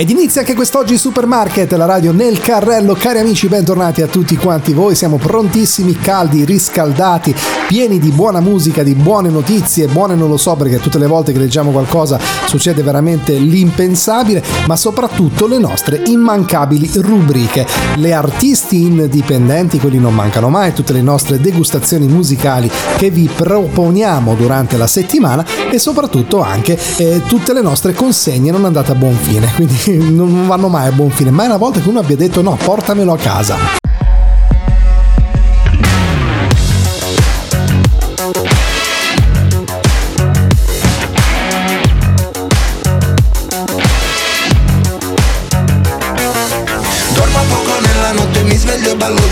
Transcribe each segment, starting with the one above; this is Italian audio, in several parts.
Ed inizia anche quest'oggi Supermarket, la radio nel carrello. Cari amici, bentornati a tutti quanti voi. Siamo prontissimi, caldi, riscaldati, pieni di buona musica, di buone notizie. Buone non lo so perché tutte le volte che leggiamo qualcosa succede veramente l'impensabile, ma soprattutto le nostre immancabili rubriche. Le artisti indipendenti, quelli non mancano mai, tutte le nostre degustazioni musicali che vi proponiamo durante la settimana e soprattutto anche eh, tutte le nostre consegne non andate a buon fine. Quindi non vanno mai a buon fine. Mai una volta che uno abbia detto no, portamelo a casa.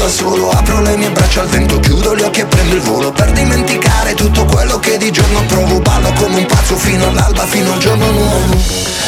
solo Apro le mie braccia al vento, chiudo gli occhi e prendo il volo Per dimenticare tutto quello che di giorno provo Ballo come un pazzo fino all'alba, fino al giorno nuovo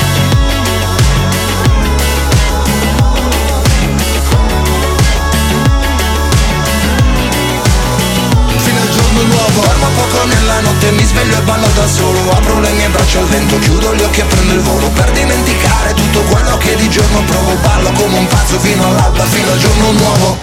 poco nella notte mi sveglio e ballo da solo. Apro le mie braccia al vento, chiudo gli occhi e prendo il volo. Per dimenticare tutto quello che di giorno provo Ballo come un pazzo fino all'alba, fino al giorno nuovo.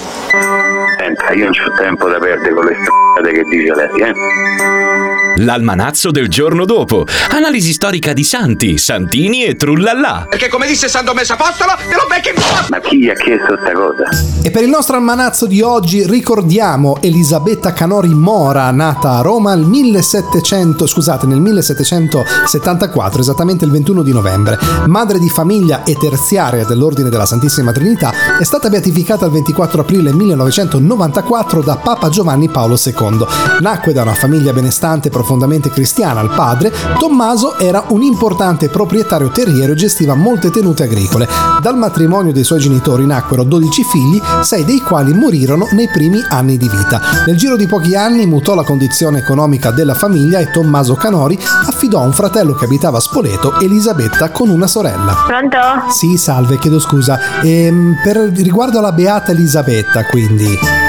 Senta, io non c'ho tempo da perdere con le strade che dice lei, eh L'almanazzo del giorno dopo. Analisi storica di santi, santini e trullallà. Perché come disse San Domenico Apostolo, te lo becchi Ma chi gli ha chiesto questa cosa? E per il nostro almanazzo di oggi ricordiamo Elisabetta Canori Mora, nata a Roma nel 1700, scusate, nel 1774, esattamente il 21 di novembre. Madre di famiglia e terziaria dell'Ordine della Santissima Trinità, è stata beatificata il 24 aprile 1994 da Papa Giovanni Paolo II. Nacque da una famiglia benestante e profondamente cristiana al padre, Tommaso era un importante proprietario terriero e gestiva molte tenute agricole. Dal matrimonio dei suoi genitori nacquero 12 figli, 6 dei quali morirono nei primi anni di vita. Nel giro di pochi anni mutò la condizione economica della famiglia e Tommaso Canori affidò a un fratello che abitava a Spoleto, Elisabetta, con una sorella. Pronto? Sì, salve, chiedo scusa. Ehm, per riguardo alla beata Elisabetta, quindi.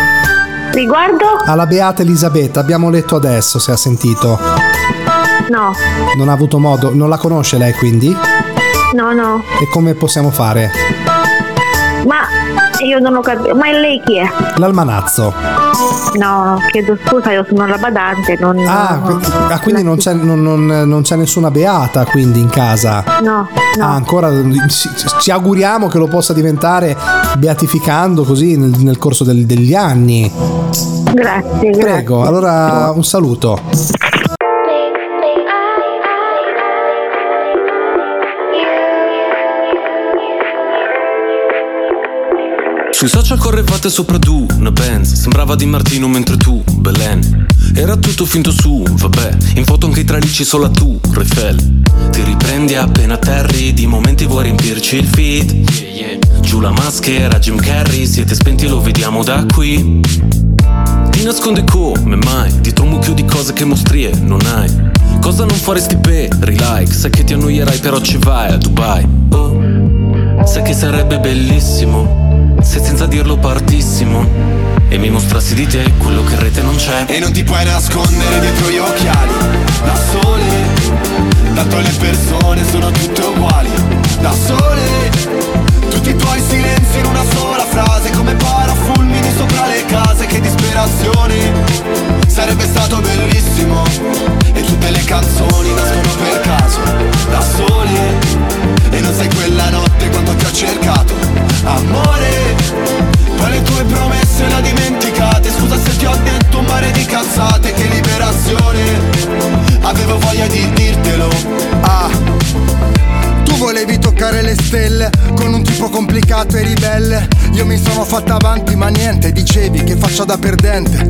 Riguardo? Alla beata Elisabetta, abbiamo letto adesso, se ha sentito. No. Non ha avuto modo, non la conosce lei quindi? No, no. E come possiamo fare? Ma io non ho capito, ma lei chi è? L'almanazzo. No, chiedo scusa, io sono la badante, non... Ah, no, ah, quindi non c'è, non- non- non c'è nessuna beata quindi in casa. No, no. Ah, ancora ci, ci auguriamo che lo possa diventare beatificando così nel, nel corso del- degli anni. Grazie, grazie. Prego, allora un saluto. Sui social correvate sopra tu, una Benz Sembrava di Martino mentre tu, Belen. Era tutto finto su, vabbè. In foto anche i tralicci solo tu, Refel Ti riprendi appena atterri Di momenti vuoi riempirci il feed. Giù la maschera, Jim Carrey. Siete spenti lo vediamo da qui. Ti nasconde come mai? Dietro un mucchio di cose che mostrie non hai. Cosa non faresti per like? Sai che ti annoierai però ci vai a Dubai. Oh. Sai che sarebbe bellissimo se senza dirlo partissimo E mi mostrassi di te quello che in rete non c'è. E non ti puoi nascondere dietro gli occhiali. Da sole Tanto le persone sono tutte uguali. Da sole Tutti i tuoi silenzi in una sola frase Come parafulmini sopra le case Che disperazione Sarebbe stato bellissimo. E tutte le canzoni nascono per caso Da sole E non sai quella notte quanto ti ho cercato. Amore Poi le tue promesse le dimenticate. Scusa se ti ho detto un mare di cazzate. Che liberazione Avevo voglia di dirtelo. Ah. Tu volevi toccare le stelle con un tipo complicato e ribelle. Io mi sono fatta avanti, ma niente, dicevi che faccia da perdente.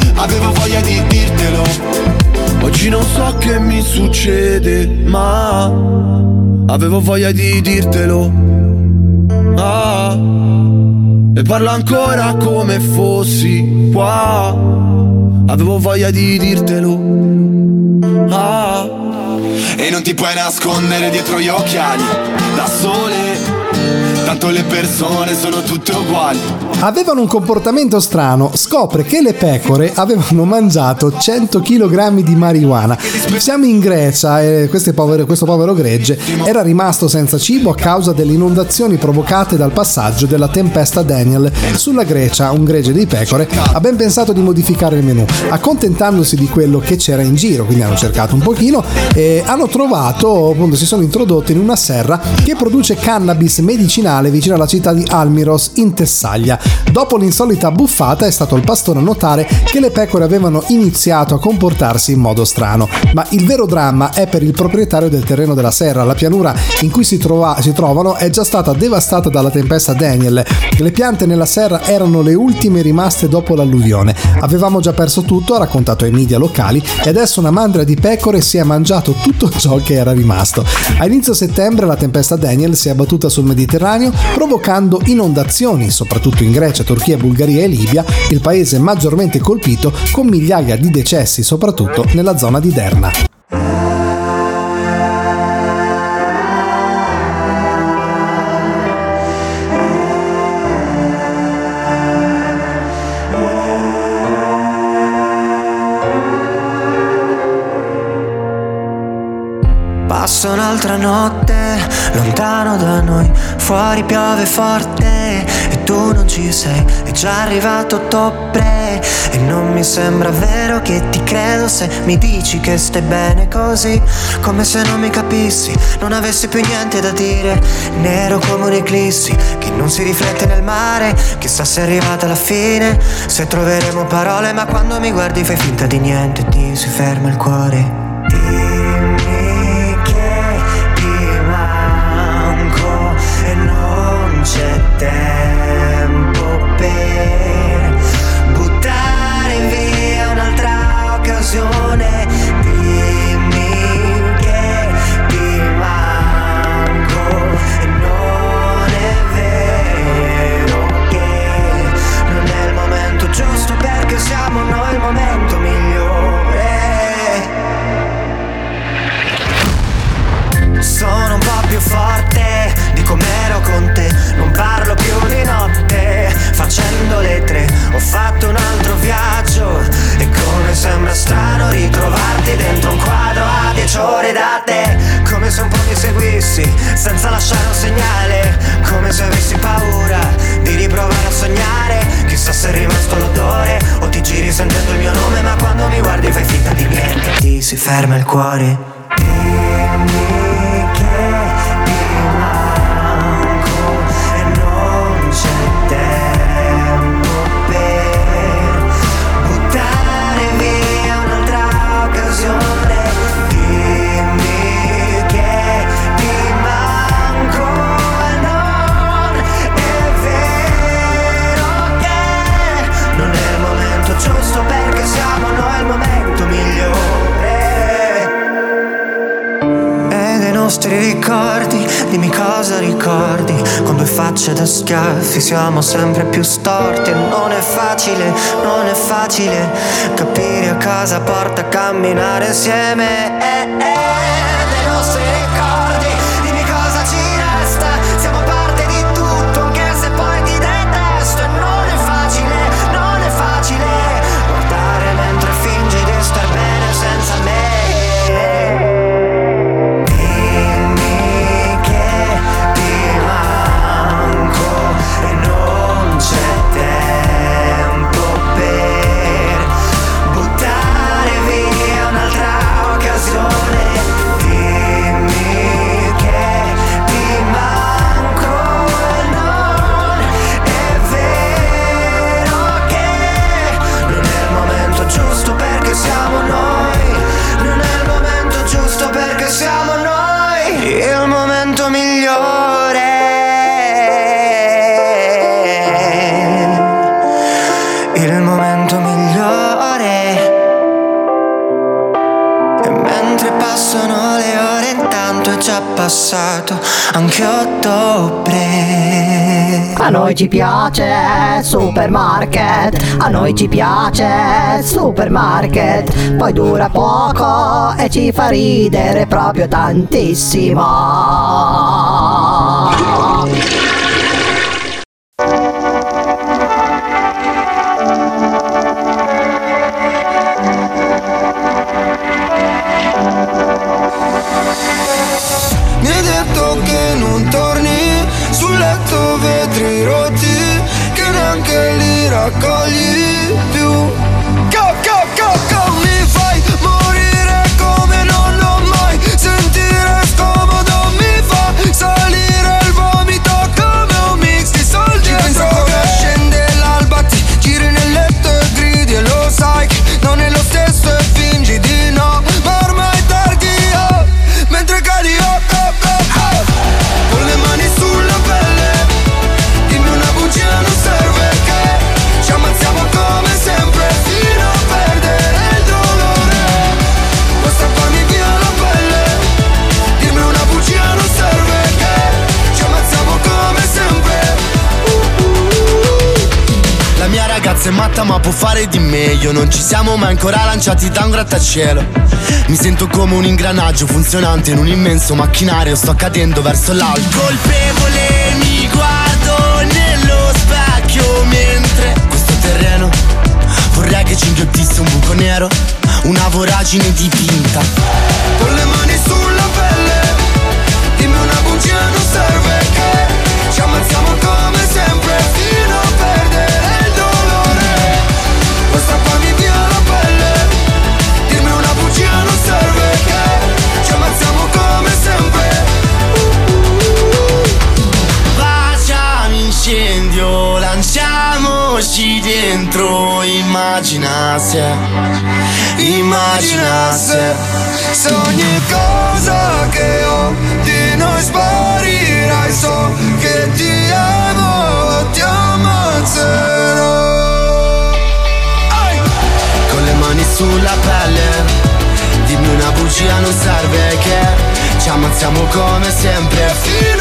Avevo voglia di dirtelo. Oggi non so che mi succede Ma Avevo voglia di dirtelo. Ah E parlo ancora come fossi qua. Avevo voglia di dirtelo. Ah E non ti puoi nascondere dietro gli occhiali Da sole Tanto le persone sono tutte uguali Avevano un comportamento strano, scopre che le pecore avevano mangiato 100 kg di marijuana. Siamo in Grecia e questo povero, questo povero gregge era rimasto senza cibo a causa delle inondazioni provocate dal passaggio della tempesta Daniel sulla Grecia. Un gregge di pecore ha ben pensato di modificare il menù, accontentandosi di quello che c'era in giro, quindi hanno cercato un pochino e hanno trovato, appunto si sono introdotti in una serra che produce cannabis medicinale vicino alla città di Almiros in Tessaglia. Dopo l'insolita buffata è stato il pastore a notare che le pecore avevano iniziato a comportarsi in modo strano, ma il vero dramma è per il proprietario del terreno della serra. La pianura in cui si, trova- si trovano è già stata devastata dalla tempesta Daniel. Le piante nella serra erano le ultime rimaste dopo l'alluvione. Avevamo già perso tutto, ha raccontato ai media locali, e adesso una mandria di pecore si è mangiato tutto ciò che era rimasto. A inizio settembre la tempesta Daniel si è abbattuta sul Mediterraneo, provocando inondazioni, soprattutto in Grecia, Turchia, Bulgaria e Libia, il paese maggiormente colpito con migliaia di decessi, soprattutto nella zona di Derna. Un'altra notte lontano da noi, fuori piove forte e tu non ci sei È già arrivato ottobre E non mi sembra vero che ti credo Se mi dici che stai bene così Come se non mi capissi Non avessi più niente da dire Nero come un'eclissi Che non si riflette nel mare Chissà se è arrivata la fine Se troveremo parole Ma quando mi guardi fai finta di niente Ti si ferma il cuore un'altra occasione. Dimmi che ti manco e non è vero che non è il momento giusto perché siamo noi il momento migliore. Sono un po' più forte di com'ero con te Non parlo più di notte Facendo le tre Ho fatto un altro viaggio sembra strano ritrovarti dentro un quadro a dieci ore da te. Come se un po' mi seguissi Senza lasciare un segnale. Come se avessi paura Di riprovare a sognare. Chissà se è rimasto l'odore O ti giri sentendo il mio nome Ma quando mi guardi fai finta di niente. Ti si ferma il cuore da schiaffi siamo sempre più storti. Non è facile, non è facile Capire a cosa porta a camminare insieme. Eh, eh, Il momento migliore. E mentre passano le ore intanto è già passato anche ottobre. A noi ci piace supermarket, a noi ci piace supermarket, poi dura poco e ci fa ridere proprio tantissimo. Matta ma può fare di meglio. Non ci siamo mai ancora lanciati da un grattacielo. Mi sento come un ingranaggio funzionante in un immenso macchinario. Sto cadendo verso l'alto. Colpevole mi guardo nello specchio Mentre questo terreno vorrei che ci inghiottisse un buco nero Una voragine dipinta. Con le mani Provaci dentro, immagina se, immagina se Se ogni cosa che ho di noi sparirai So che ti amo, ti ammazzerò! Con le mani sulla pelle Dimmi una bugia non serve che Ci ammazziamo come sempre. Fino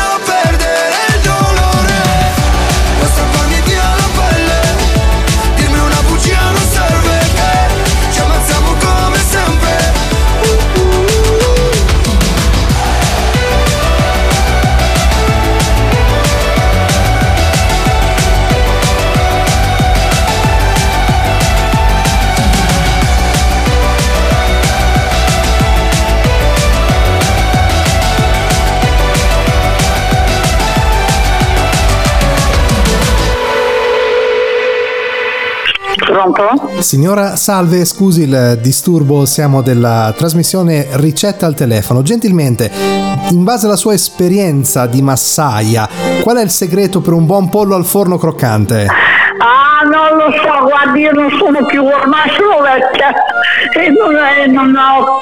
Pronto? Signora Salve, scusi il disturbo, siamo della trasmissione Ricetta al telefono. Gentilmente, in base alla sua esperienza di massaia, qual è il segreto per un buon pollo al forno croccante? Ah, non lo so, guardi, io non sono più, ormai sono vecchia e non, è- non ho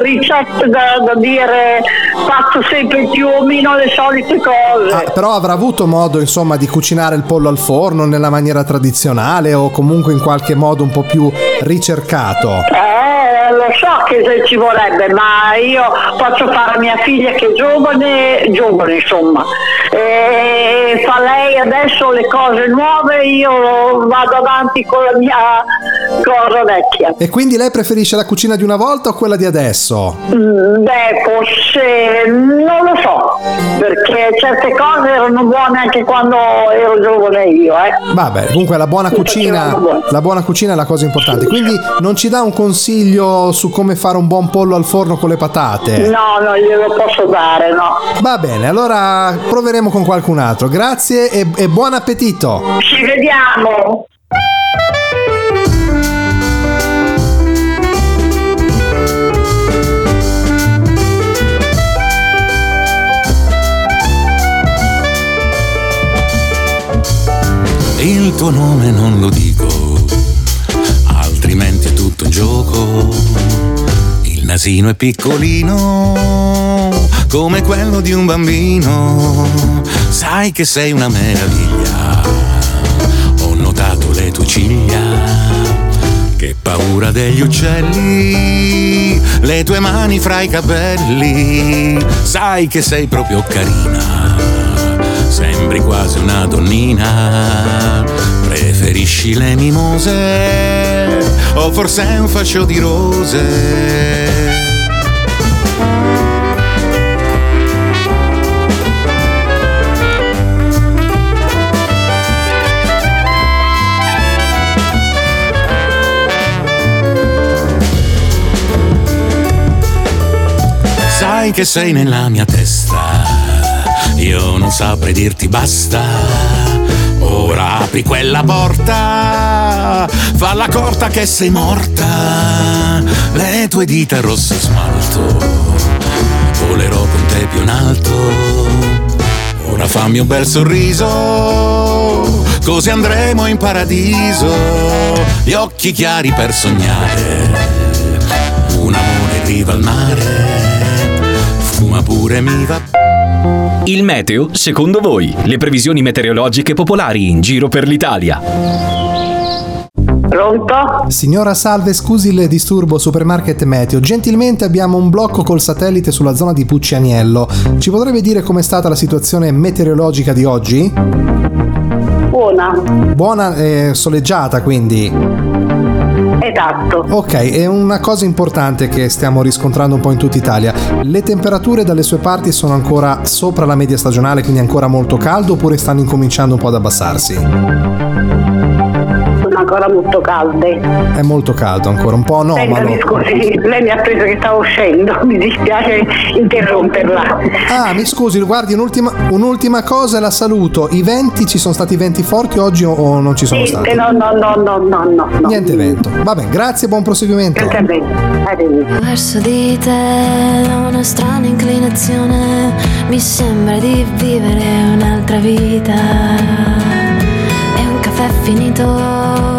ricette da, da dire, faccio sempre più o meno le solite cose. Ah, però avrà avuto modo, insomma, di cucinare il pollo al forno nella maniera tradizionale o comunque in qualche modo un po' più ricercato? Eh, lo so che ci vorrebbe, ma io faccio fare a mia figlia che è giovane, giovane insomma, e fa lei adesso le cose nuove, io vado avanti con la mia cosa vecchia. E quindi lei preferisce la cucina di una volta o quella di adesso? Mm, Beh, forse non lo so, perché certe cose erano buone anche quando ero giovane io, eh. Vabbè, comunque la buona cucina, la buona cucina è la cosa importante. Quindi non ci dà un consiglio su come fare un buon pollo al forno con le patate? No, non glielo posso dare, no. Va bene, allora proveremo con qualcun altro. Grazie e, e buon appetito. Ci vediamo. Il tuo nome non lo dico, altrimenti è tutto un gioco. Nasino è piccolino, come quello di un bambino. Sai che sei una meraviglia, ho notato le tue ciglia. Che paura degli uccelli, le tue mani fra i capelli. Sai che sei proprio carina sembri quasi una donnina. Preferisci le mimose o forse un fascio di rose? Sai che sei nella mia testa io non saprei dirti basta. Ora apri quella porta, falla corta che sei morta. Le tue dita rosse smalto, volerò con te più in alto. Ora fammi un bel sorriso, così andremo in paradiso. Gli occhi chiari per sognare, un amore in riva al mare. Fuma pure mi va Il meteo, secondo voi, le previsioni meteorologiche popolari in giro per l'Italia. Pronto? Signora Salve, scusi il disturbo Supermarket Meteo. Gentilmente abbiamo un blocco col satellite sulla zona di Puccianiello. Ci potrebbe dire com'è stata la situazione meteorologica di oggi? Buona. Buona e soleggiata quindi. Esatto. Ok, è una cosa importante che stiamo riscontrando un po' in tutta Italia. Le temperature dalle sue parti sono ancora sopra la media stagionale, quindi ancora molto caldo, oppure stanno incominciando un po' ad abbassarsi? ancora molto calde. È molto caldo ancora, un po' no. Senta, scusi, lei mi ha preso che stavo uscendo, mi dispiace interromperla. Ah, mi scusi, guardi, un'ultima, un'ultima cosa la saluto. I venti, ci sono stati venti forti oggi o non ci sono Niente, stati? No, no, no, no, no, no. Niente vento. Va bene, grazie, buon proseguimento. Grazie Verso di te una strana inclinazione, mi sembra di vivere un'altra vita. È un caffè finito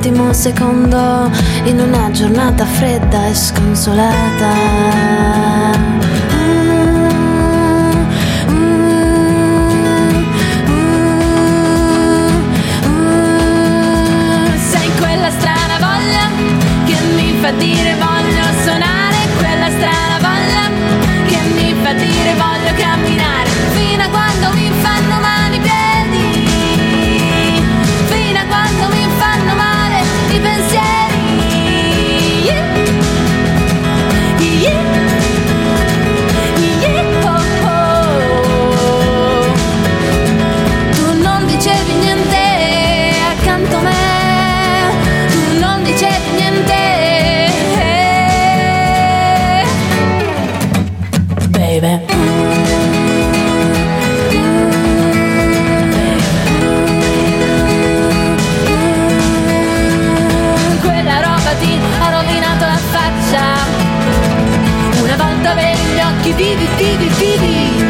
all'ultimo secondo in una giornata fredda e sconsolata. dire voglio suonare quella strana voglia che mi fa dire voglio Vive, vive, vive.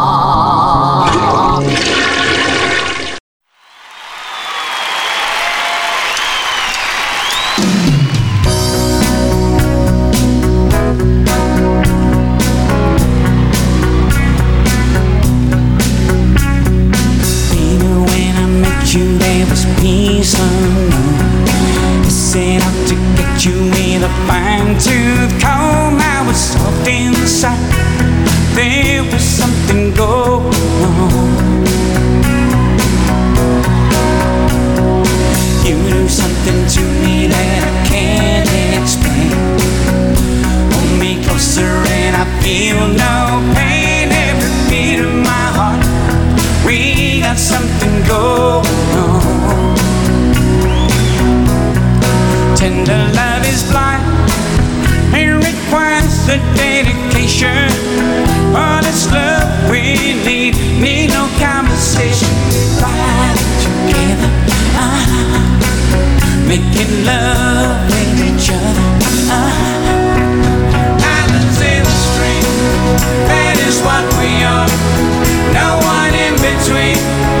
to the calm I was soft inside. There was something going on. You do something to me that I can't explain. Hold me closer and I feel no pain. Every beat of my heart We got something going on. Tender love is blind the dedication. Honest love we need, need no conversation. Riding together, uh-huh. making love with each other. Uh-huh. Islands in the stream, that is what we are. No one in between.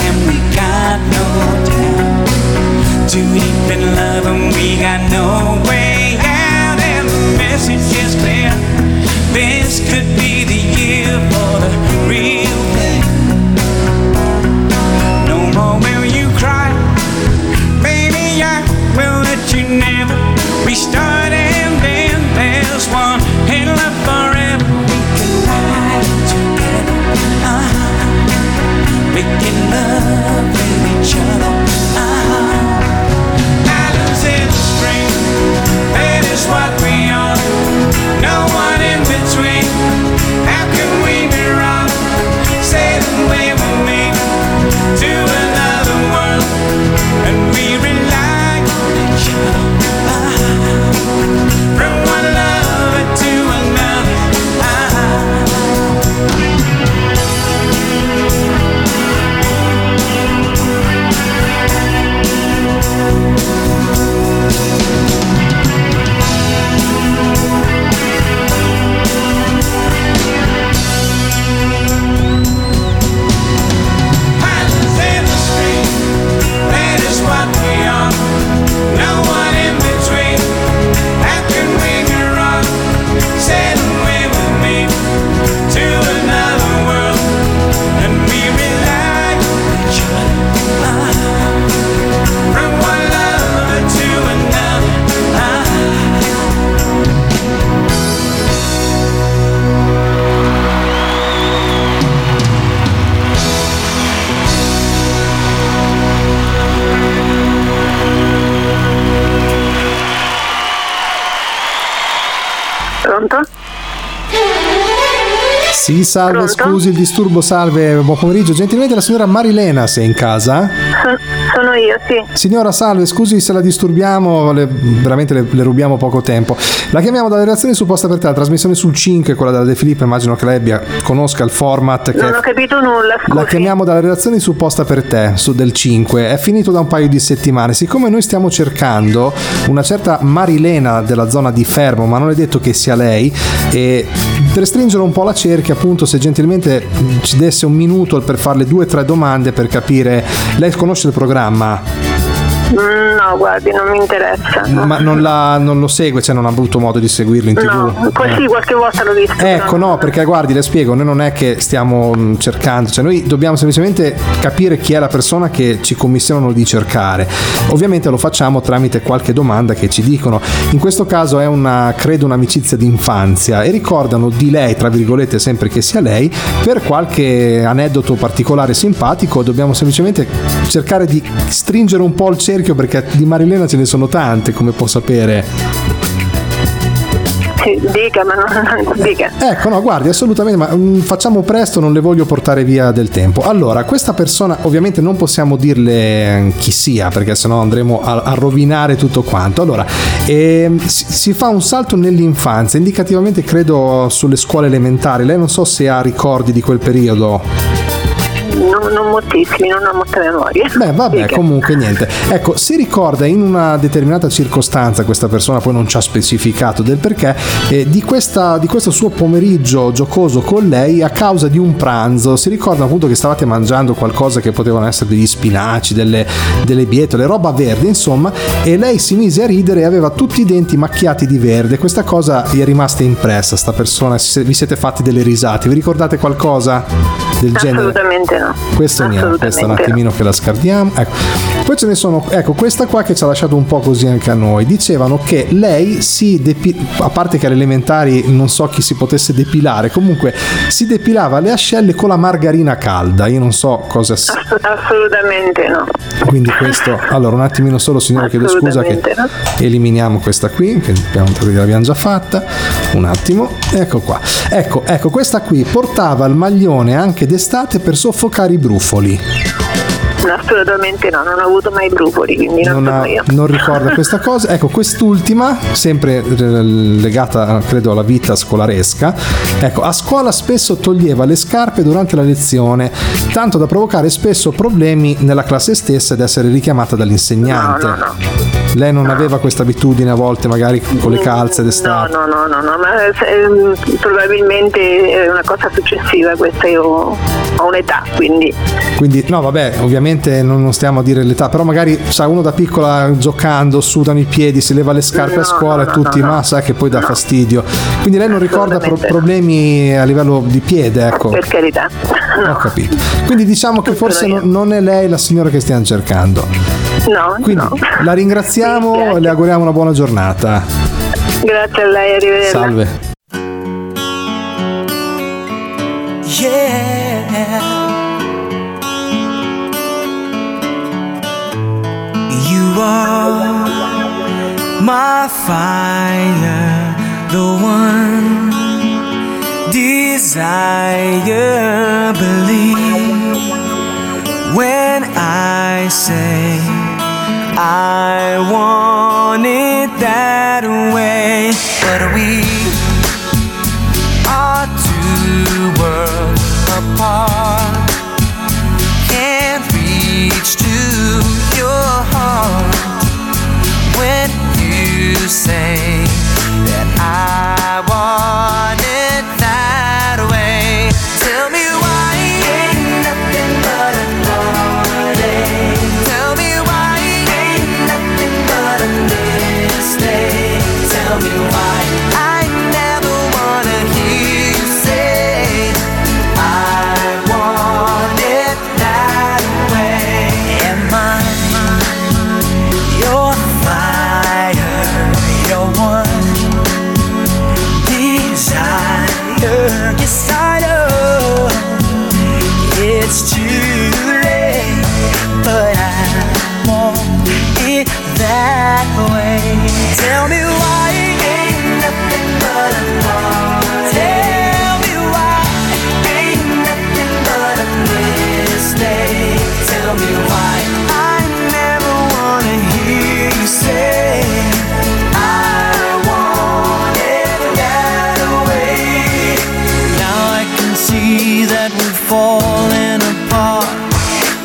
and we got salve, Pronto? scusi il disturbo, salve, buon pomeriggio. Gentilmente la signora Marilena, se è in casa? Son- sono io, sì. Signora, salve, scusi se la disturbiamo, le- veramente le, le rubiamo poco tempo. La chiamiamo dalla redazione supposta per te, la trasmissione sul 5, quella della De Filippo, immagino che lei abbia, conosca il format che... Non ho capito nulla, scusi. La chiamiamo dalla redazione supposta per te, su del 5. È finito da un paio di settimane. Siccome noi stiamo cercando una certa Marilena della zona di Fermo, ma non è detto che sia lei, e per stringere un po' la cerchia, appunto, se gentilmente ci desse un minuto per farle due o tre domande per capire. Lei conosce il programma? Mm, No, guardi, non mi interessa. Ma non, la- non lo segue, cioè non ha avuto modo di seguirlo in tv? No, così qualche volta l'ho visto. Ecco, no, perché guardi, le spiego, noi non è che stiamo mh, cercando, cioè noi dobbiamo semplicemente capire chi è la persona che ci commissionano di cercare. Ovviamente lo facciamo tramite qualche domanda che ci dicono. In questo caso è una, credo, un'amicizia d'infanzia e ricordano di lei, tra virgolette, sempre che sia lei, per qualche aneddoto particolare simpatico. Dobbiamo semplicemente cercare di stringere un po' il cerchio perché di Marilena ce ne sono tante, come può sapere. Sì, dica, ma non dica. Ecco, no, guardi, assolutamente, ma mm, facciamo presto, non le voglio portare via del tempo. Allora, questa persona, ovviamente non possiamo dirle mm, chi sia, perché sennò andremo a, a rovinare tutto quanto. Allora, ehm, si, si fa un salto nell'infanzia, indicativamente credo sulle scuole elementari. Lei non so se ha ricordi di quel periodo. Non, non moltissimi, non ho molta memoria. Beh, vabbè, comunque niente. Ecco, si ricorda in una determinata circostanza, questa persona poi non ci ha specificato del perché, eh, di, questa- di questo suo pomeriggio giocoso con lei a causa di un pranzo. Si ricorda appunto che stavate mangiando qualcosa che potevano essere degli spinaci, delle, delle bietole, roba verde, insomma, e lei si mise a ridere e aveva tutti i denti macchiati di verde. Questa cosa gli è rimasta impressa, sta persona, vi siete fatti delle risate. Vi ricordate qualcosa del genere? Assolutamente no. Questo niente, questa un Assolutamente attimino che la scardiamo. Ecco. Poi ce ne sono, ecco, questa qua che ci ha lasciato un po' così anche a noi. Dicevano che lei si depilava, a parte che alle elementari non so chi si potesse depilare, comunque si depilava le ascelle con la margarina calda. Io non so cosa sia. Assolutamente no. Quindi questo, allora un attimino solo signora chiedo scusa che Assolutamente eliminiamo questa qui, che abbiamo, l'abbiamo già fatta, un attimo, ecco qua. Ecco, ecco, questa qui portava il maglione anche d'estate per soffocare i brufoli. No, assolutamente no, non ho avuto mai brufoli, quindi non, non, ha- io. non ricorda questa cosa. Ecco, quest'ultima, sempre eh, legata credo alla vita scolaresca. Ecco, a scuola spesso toglieva le scarpe durante la lezione, tanto da provocare spesso problemi nella classe stessa ed essere richiamata dall'insegnante. Lei non aveva questa abitudine a volte, magari con le calze d'estate. No, no, no, no, ma eh, probabilmente è una cosa successiva, questa io ho un'età, quindi Quindi, no, vabbè, ovviamente non, non stiamo a dire l'età, però magari, sa, uno da piccola giocando, sudano i piedi, si leva le scarpe a scuola e tutti, ma sa che poi dà fastidio. Quindi lei non ricorda pro- problemi a livello di piede, ecco. per carità. Ho capito. Quindi diciamo che forse non, non è lei la signora che stiamo cercando. No, Quindi no. la ringraziamo e le auguriamo una buona giornata. Grazie a lei, arrivederci. Salve. Yeah. Are my fire, the one desire. Believe when I say I want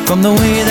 From the way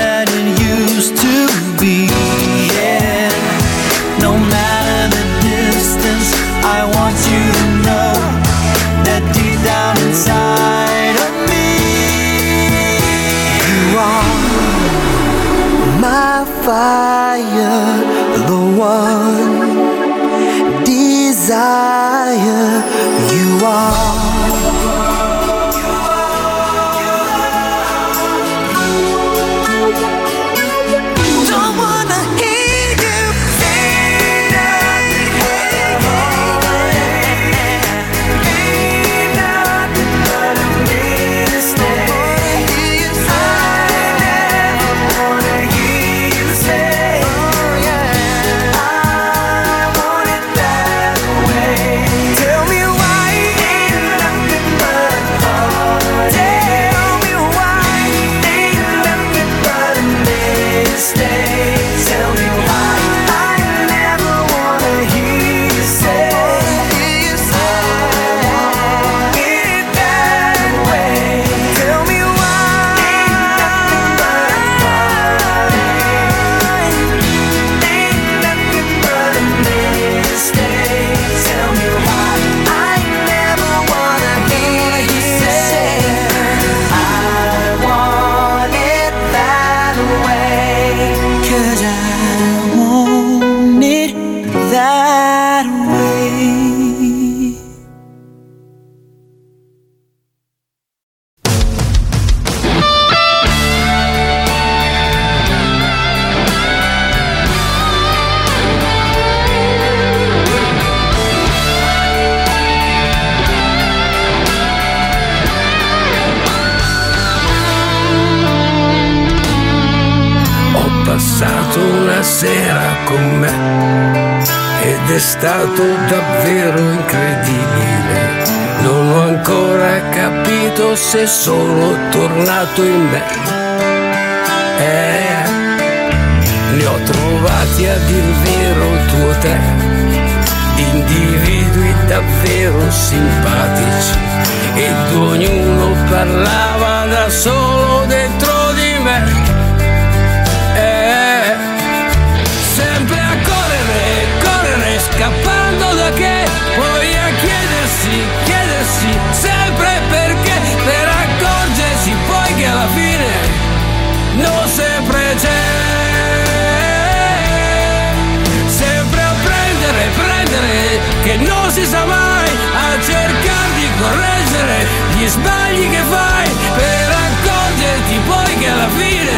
presa mai a cercare di correggere gli sbagli che fai per accorgerti poi che alla fine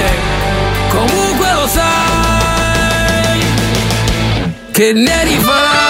comunque lo sai che ne rifarai.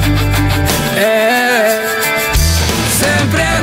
sempre a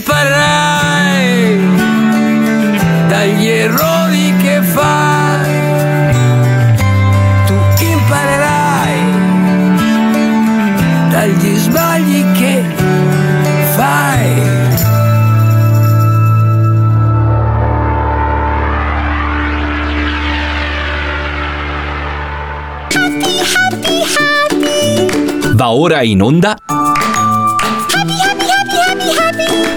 imparerai dagli errori che fai. Tu imparerai dagli sbagli che fai. Va ora in onda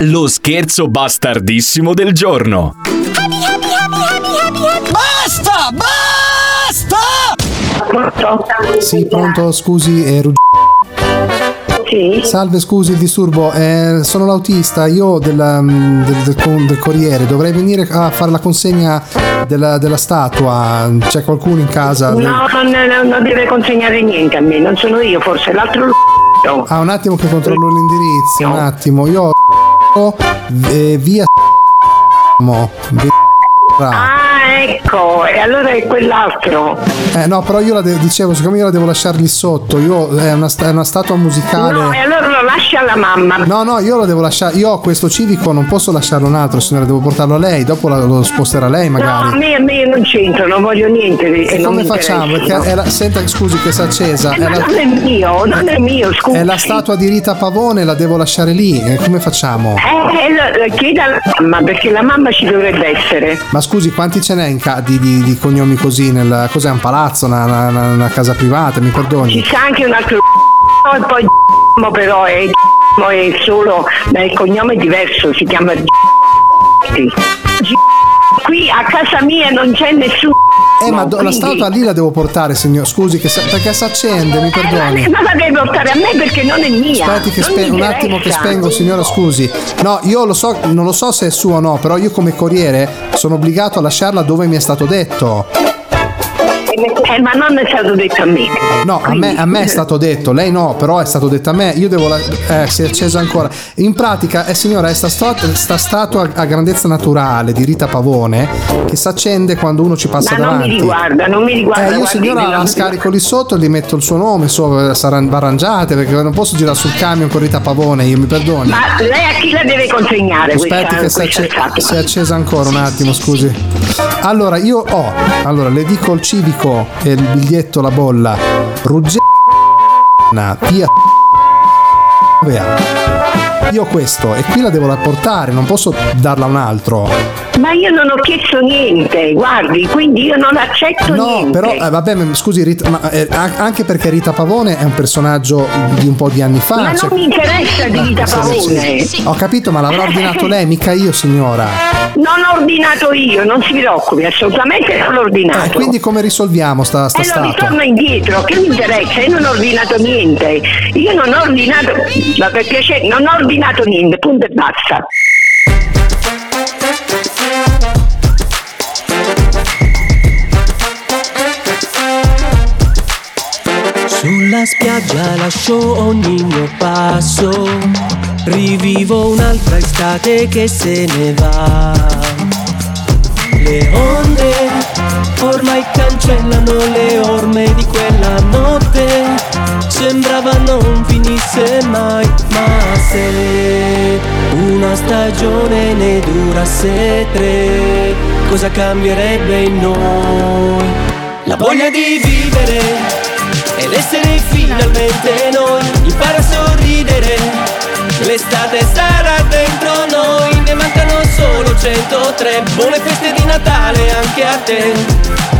lo scherzo bastardissimo del giorno. Basta! Basta! Sì, pronto, scusi, è Rugg- Salve, scusi il disturbo, eh, sono l'autista, io della- mm, del, del del Corriere, dovrei venire a fare la consegna della, della statua, c'è qualcuno in casa? No, non, non- non deve consegnare niente a me, non sono io, forse l'altro. Ah, un attimo che controllo l'indirizzo, un attimo, io ho eh, via via- Ah, ecco, e allora è quell'altro. Eh no, però io la de- dicevo, siccome io la devo lasciare lì sotto, io è una, sta- è una statua musicale. No, e allora lo lasci alla mamma. No, no, io lo devo lasciare. Io ho questo civico, non posso lasciarlo un altro, signora, devo portarlo a lei. Dopo la- lo sposterà lei, No, a magari. me, a me non c'entro, non voglio niente. E come facciamo? la, senta, scusi che si è accesa. Eh, È la, non è mio, non è mio, scusi. è la statua di Rita Pavone, la devo lasciare lì. E come facciamo? Eh, lo- chieda alla mamma, perché la mamma ci dovrebbe essere. Ma scusi, quanti ce n'è ca- di, di- di cognomi così? Nel, cos'è un palazzo, una, una- una- casa privata? Mi perdoni? sta anche un altro poi però è, è solo, il cognome è diverso, si chiama Qui a casa mia non c'è nessuno. Eh, ma do- la quindi- statua lì la devo portare, signor. Scusi, sa- perché si accende, mi perdoni. Eh, Ma la devi portare a me perché non è mia. Aspetti che spe- un attimo che spengo, signora, scusi. No, io lo so, non lo so se è suo o no, però io come corriere sono obbligato a lasciarla dove mi è stato detto. Eh, ma non è stato detto a me. No, a me, a me è stato detto, lei no, però è stato detto a me. Io devo. la- eh, si è accesa ancora. In pratica, eh, signora, è sta, sta- sta statua a grandezza naturale di Rita Pavone che si accende quando uno ci passa Ma non davanti. mi riguarda, non mi riguarda. Eh, io guardi, signora la non- scarico lì sotto, gli metto il suo nome, so, saranno arrangiate perché non posso girare sul camion con Rita Pavone, io mi perdoni. Ma lei a chi la deve consegnare Aspetti che si è, acce- si è accesa ancora un attimo, scusi. Allora, io ho, allora le dico il civico e il biglietto, la bolla. Ruggena, via io ho questo e qui la devo portare, non posso darla a un altro. Ma io non ho chiesto niente, guardi, quindi io non accetto No, niente. però eh, vabbè, scusi, Rita, ma, eh, an- anche perché Rita Pavone è un personaggio di un po' di anni fa. Ma cioè- non mi interessa di Rita sì, Pavone. sì. Ho capito, ma l'avrà ordinato lei, mica io, signora. Non ho ordinato io, non si preoccupi, assolutamente non l'ho ordinato. Eh, quindi come risolviamo sta, sta E lo statua? ritorno indietro, che mi interessa? Io non ho ordinato niente. Io non ho ordinato, ma per piacere, non ho ordinato niente, punto e basta. Sulla spiaggia lascio ogni mio passo, rivivo un'altra estate che se ne va. Le onde ormai cancellano le orme di quella notte, sembrava non finisse mai, ma se una stagione ne durasse tre, cosa cambierebbe in noi? La voglia di vivere ed essere finalmente noi impara a sorridere l'estate sarà dentro noi ne mancano solo 103 buone feste di Natale anche a te.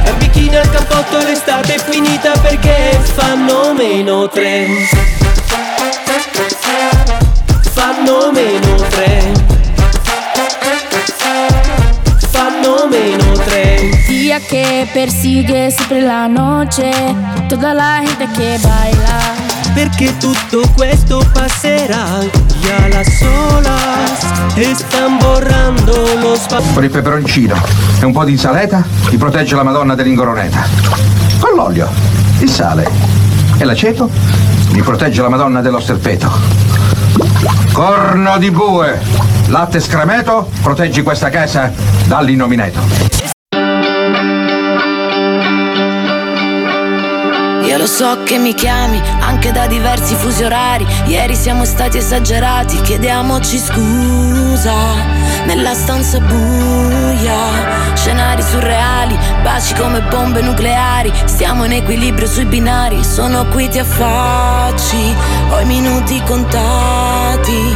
E bikini al campotto l'estate è finita perché fanno meno tre. Fanno meno tre. Fanno meno tre. Día que persigue siempre la noche, toda la gente que baila. Perché tutto questo passerà Ya las olas Estan borrando lo spazio Con il peperoncino e un po' di insalata ti protegge la Madonna dell'Ingoroneta. Con l'olio, il sale e l'aceto mi protegge la Madonna dello Sterpeto. Corno di bue, latte scremeto, proteggi questa casa dall'innomineto. Lo so che mi chiami anche da diversi fusi orari. Ieri siamo stati esagerati, chiediamoci scusa. Nella stanza buia, scenari surreali, baci come bombe nucleari. Stiamo in equilibrio sui binari, sono qui ti affacci. Ho i minuti contati.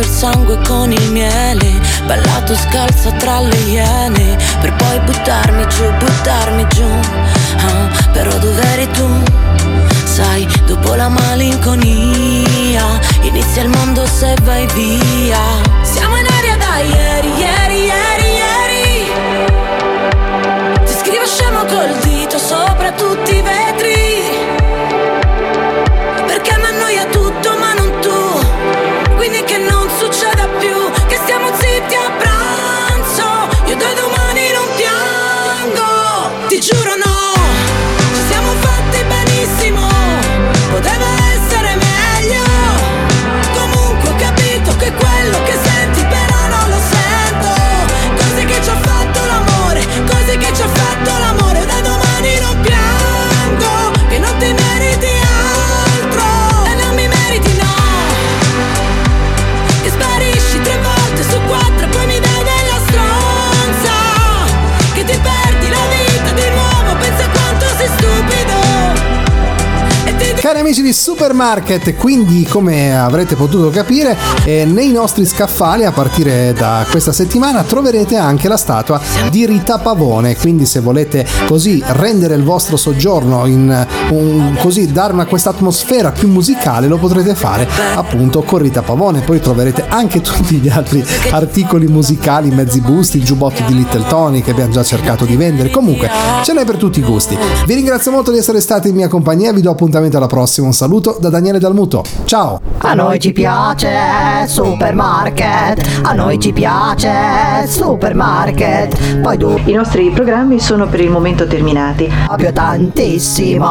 Il sangue con il miele Ballato scalza tra le iene Per poi buttarmi giù, buttarmi giù Ah, Però dov'eri tu? Sai, dopo la malinconia Inizia il mondo se vai via. Siamo in aria da ieri, ieri, ieri, ieri. Ti scrivo scemo col dito sopra tutti i vetri Supermarket, quindi come avrete potuto capire, eh, nei nostri scaffali a partire da questa settimana troverete anche la statua di Rita Pavone, quindi se volete così rendere il vostro soggiorno in un, così dare una questa atmosfera più musicale lo potrete fare appunto con Rita Pavone, poi troverete anche tutti gli altri articoli musicali, mezzi busti, il giubbotto di Little Tony che abbiamo già cercato di vendere, comunque ce n'è per tutti i gusti. Vi ringrazio molto di essere stati in mia compagnia, vi do appuntamento alla prossima, un saluto da Daniele Dalmuto, ciao! A noi ci piace Supermarket, a noi ci piace Supermarket. Poi tu I nostri programmi sono per il momento terminati. proprio tantissimo.